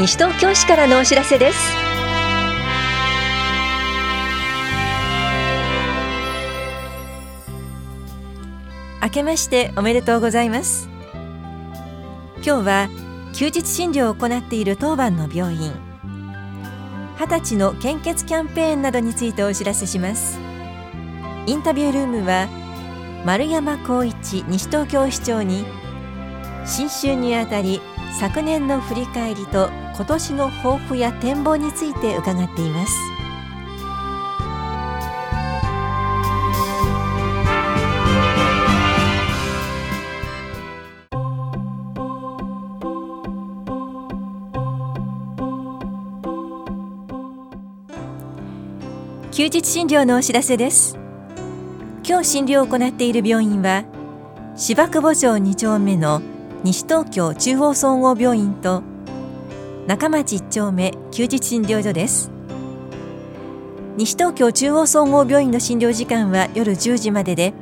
西東京市からのお知らせです。明けましておめでとうございます。今日は休日診療を行っている当番の病院二十歳の献血キャンペーンなどについてお知らせします。インタビュールームは丸山光一西東京市長に新春にあたり昨年の振り返りと今年の抱負や展望について伺っています。休日診療のお知らせです。今日診療を行っている病院は芝久保町2丁目の西東京中央総合病院と中町1丁目休日診療所です。西東京中央総合病院の診療時間は夜10時までで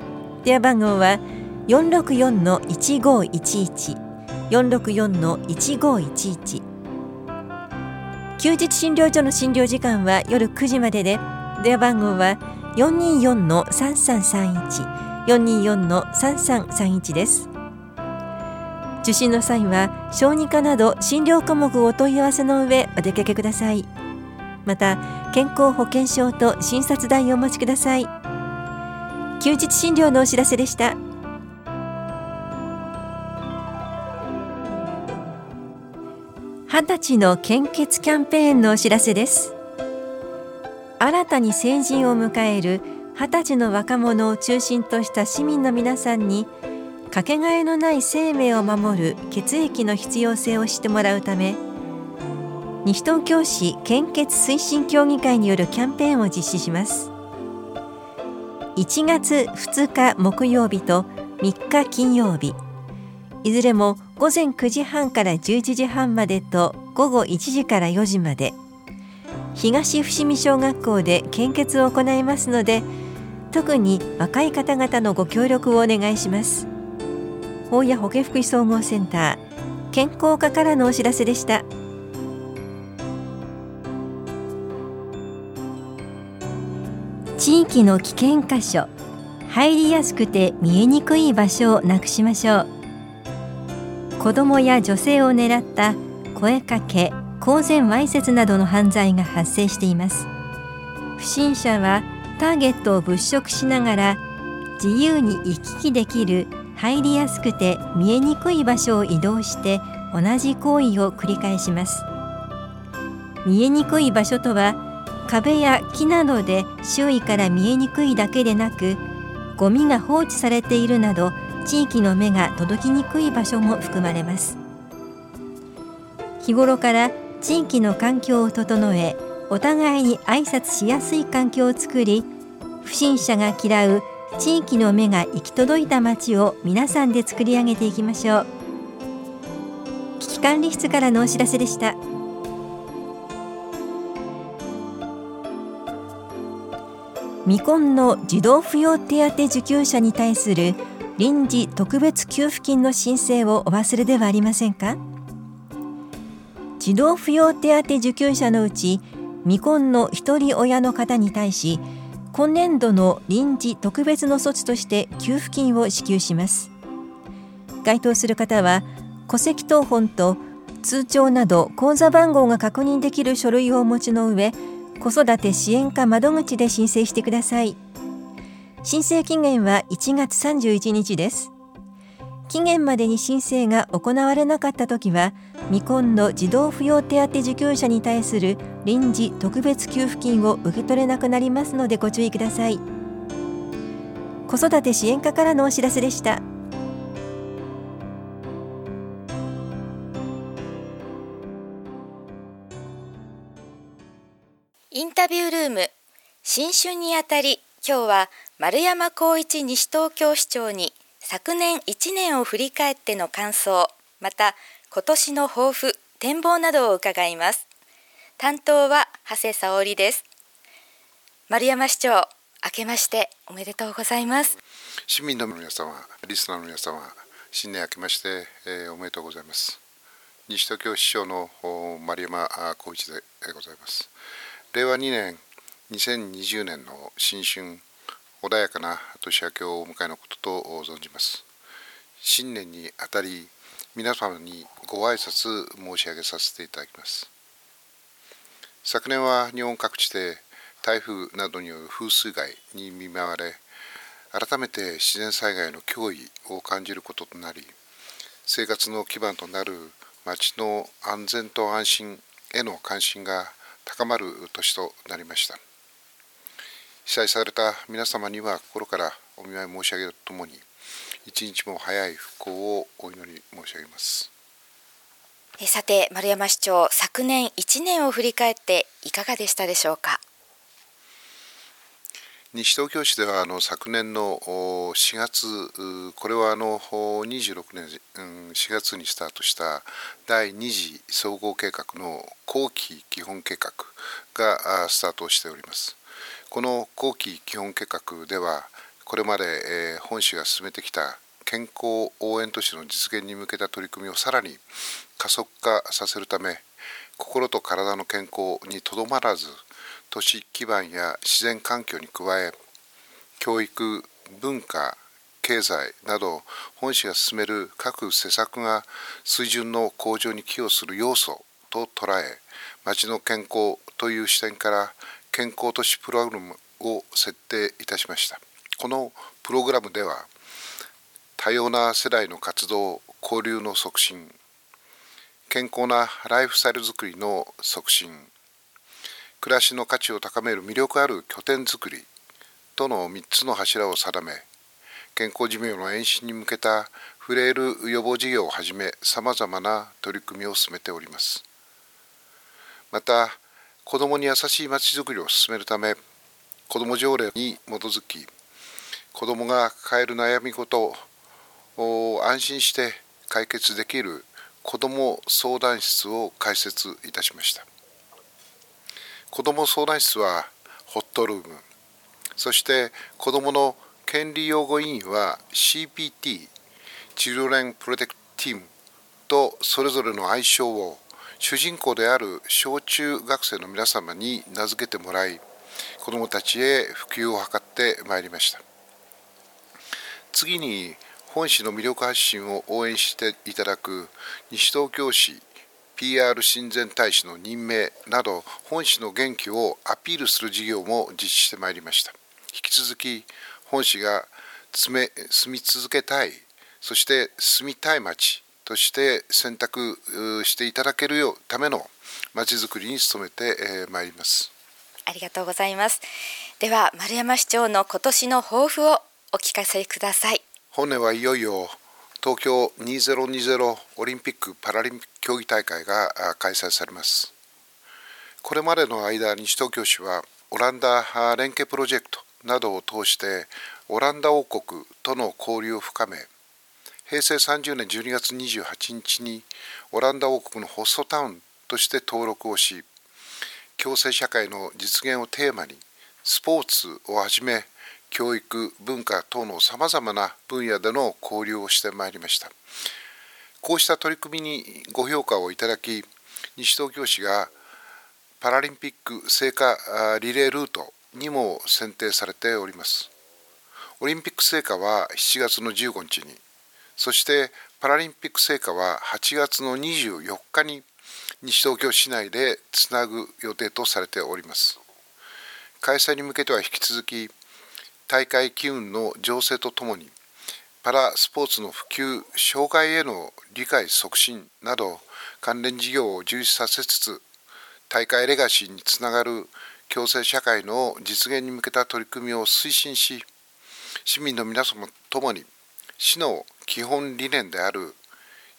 電話番号は464-1511 464-1511休日診療所の診療時間は夜9時までで電話番号は424-3331 424-3331です。受診の際は小児科など診療科目をお問い合わせの上お出かけください。また健康保険証と診察代をお持ちください。休日診療のお知らせでした。二十歳の献血キャンペーンのお知らせです。新たに成人を迎える二十歳の若者を中心とした市民の皆さんにかけがえのない生命を守る血液の必要性を知ってもらうため西東京市献血推進協議会によるキャンペーンを実施します。1月2日木曜日と3日金曜日。いずれも午前9時半から11時半までと午後1時から4時まで。東伏見小学校で献血を行いますので特に若い方々のご協力をお願いします。大谷保健福祉総合センター。健康課からのお知らせでした。地域の危険箇所入りやすくて見えにくい場所をなくしましょう。子どもや女性を狙った声かけ公然わいせつなどの犯罪が発生しています。不審者はターゲットを物色しながら自由に行き来できる入りやすくて見えにくい場所を移動して同じ行為を繰り返します。見えにくい場所とは壁や木などで周囲から見えにくいだけでなくゴミが放置されているなど地域の目が届きにくい場所も含まれます。日頃から地域の環境を整えお互いに挨拶しやすい環境を作り不審者が嫌う地域の目が行き届いた街を皆さんで作り上げていきましょう。危機管理室からのお知らせでした。未婚の児童扶養手当受給者に対する臨時特別給付金の申請をお忘れではありませんか？児童扶養手当受給者のうち未婚の一人親の方に対し今年度の臨時特別の措置として給付金を支給します。該当する方は戸籍謄本と通帳など口座番号が確認できる書類をお持ちの上子育て支援課窓口で申請してください。申請期限は1月31日です。期限までに申請が行われなかったときは未婚の児童扶養手当受給者に対する臨時特別給付金を受け取れなくなりますのでご注意ください。子育て支援課からのお知らせでした。インタビュールーム。新春にあたり今日は丸山光一西東京市長に昨年1年を振り返っての感想また今年の抱負展望などを伺います。担当は長谷沙織です。丸山市長明けましておめでとうございます。市民の皆様リスナーの皆様新年明けまして、えー、おめでとうございます。西東京市長の丸山浩一でございます。令和2年2020年の新春穏やかな年明けをお迎えのことと存じます。新年にあたり皆様にご挨拶申し上げさせていただきます。昨年は日本各地で台風などによる風水害に見舞われ改めて自然災害の脅威を感じることとなり生活の基盤となる町の安全と安心への関心が高まる年となりました。被災された皆様には心からお見舞い申し上げるとともに一日も早い復興をお祈り申し上げますさて丸山市長昨年1年を振り返っていかがでしたでしょうか？西東京市ではあの昨年の4月、これはあの26年4月にスタートした第2次総合計画の後期基本計画がスタートしております。この後期基本計画では、これまで本市が進めてきた健康応援都市の実現に向けた取り組みをさらに加速化させるため、心と体の健康にとどまらず、都市基盤や自然環境に加え教育文化経済など本市が進める各施策が水準の向上に寄与する要素と捉え町の健康という視点から健康都市プログラムを設定いたしました。このプログラムでは多様な世代の活動交流の促進健康なライフスタイルづくりの促進暮らしの価値を高める魅力ある拠点づくりとの3つの柱を定め健康寿命の延伸に向けたフレイル予防事業をはじめさまざまな取り組みを進めております。また子どもに優しいまちづくりを進めるため子ども条例に基づき子どもが抱える悩み事を安心して解決できる子ども相談室を開設いたしました。子ども相談室はホットルーム。そして子どもの権利擁護委員は CPT チルレンプロテクティームとそれぞれの愛称を主人公である小中学生の皆様に名付けてもらい子どもたちへ普及を図ってまいりました。次に本市の魅力発信を応援していただく西東京市 PR 親善大使の任命など本市の元気をアピールする事業も実施してまいりました。引き続き本市が住み続けたいそして住みたい町として選択していただけるようための町づくりに努めてまいります。ありがとうございます。では丸山市長の今年の抱負をお聞かせください。本年はいよいよ東京2020オリンピック・パラリンピック競技大会が開催されます。これまでの間、西東京市はオランダ連携プロジェクトなどを通してオランダ王国との交流を深め、平成30年12月28日にオランダ王国のホストタウンとして登録をし、共生社会の実現をテーマにスポーツをはじめ教育文化等のさまざまな分野での交流をしてまいりました。こうした取り組みにご評価をいただき西東京市がパラリンピック聖火リレールートにも選定されております。オリンピック聖火は7月の15日にそしてパラリンピック聖火は8月の24日に西東京市内でつなぐ予定とされております。開催に向けては引き続き大会機運の情勢とともにパラスポーツの普及障害への理解促進など関連事業を充実させつつ大会レガシーにつながる共生社会の実現に向けた取り組みを推進し市民の皆様ともに市の基本理念である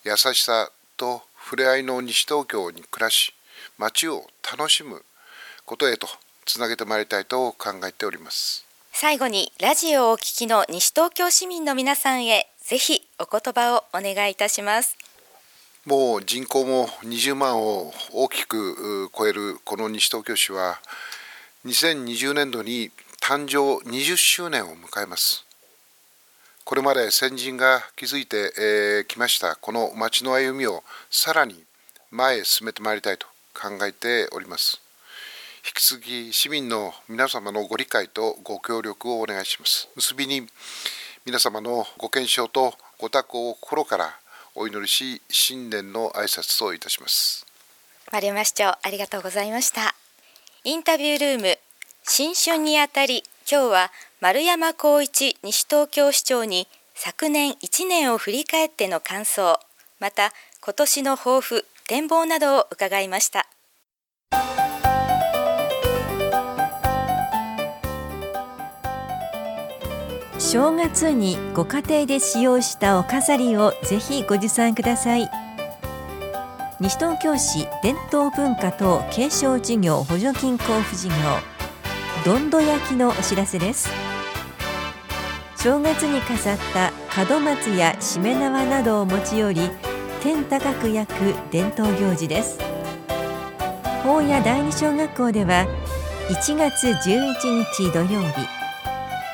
優しさと触れ合いの西東京に暮らし街を楽しむことへとつなげてまいりたいと考えております。最後にラジオをお聞きの西東京市民の皆さんへぜひお言葉をお願いいたしますもう人口も20万を大きく超えるこの西東京市は2020年度に誕生20周年を迎えますこれまで先人が築いてきましたこの町の歩みをさらに前へ進めてまいりたいと考えております。引き続き市民の皆様のご理解とご協力をお願いします。結びに皆様のご健勝とご多幸を心からお祈りし新年の挨拶といたします。丸山市長ありがとうございました。インタビュールーム新春にあたり今日は丸山光一西東京市長に昨年1年を振り返っての感想また今年の抱負展望などを伺いました。正月にご家庭で使用したお飾りをぜひご持参ください。西東京市伝統文化等継承事業補助金交付事業どんど焼きのお知らせです。正月に飾った門松やしめ縄などを持ち寄り天高く焼く伝統行事です。法屋第二小学校では1月11日土曜日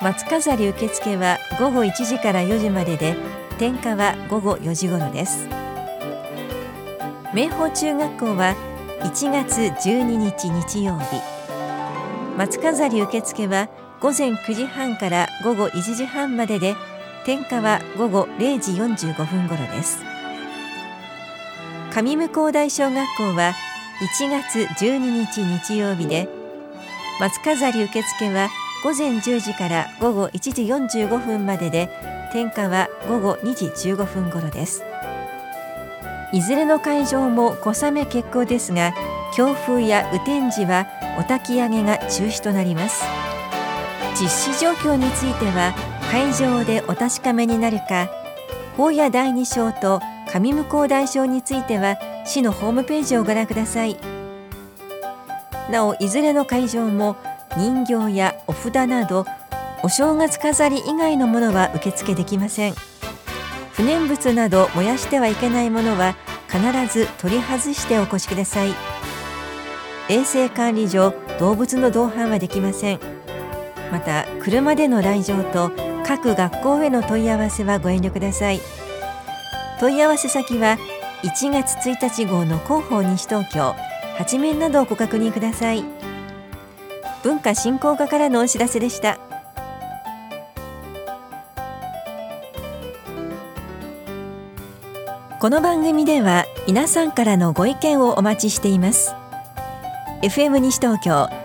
松飾り受付は午後1時から4時までで点火は午後4時頃です。明豊中学校は1月12日日曜日松飾り受付は午前9時半から午後1時半までで点火は午後0時45分頃です。上向高台小学校は1月12日日曜日で松飾り受付は午前10時から午後1時45分までで点火は午後2時15分頃です。いずれの会場も小雨決行ですが強風や雨天時はお焚き上げが中止となります。実施状況については会場でお確かめになるか法や第二章と上向こう大章については市のホームページをご覧ください。なおいずれの会場も人形やお札などお正月飾り以外のものは受付できません。不燃物など燃やしてはいけないものは必ず取り外してお越しください。衛生管理上動物の同伴はできません。また車での来場と各学校への問い合わせはご遠慮ください。問い合わせ先は1月1日号の広報西東京八面などをご確認ください。文化振興課からのお知らせでした。この番組では皆さんからのご意見をお待ちしています。FM 西東京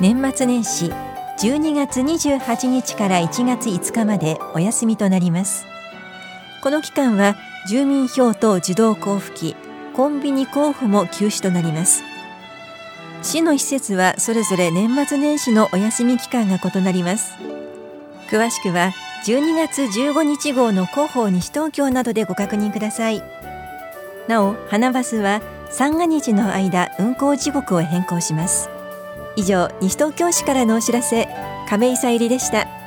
年末年始12月28日から1月5日までお休みとなります。この期間は住民票等自動交付機コンビニ交付も休止となります。市の施設はそれぞれ年末年始のお休み期間が異なります。詳しくは12月15日号の広報西東京などでご確認ください。なお花バスは三が日の間運行時刻を変更します。以上西東京市からのお知らせ亀井さゆりでした。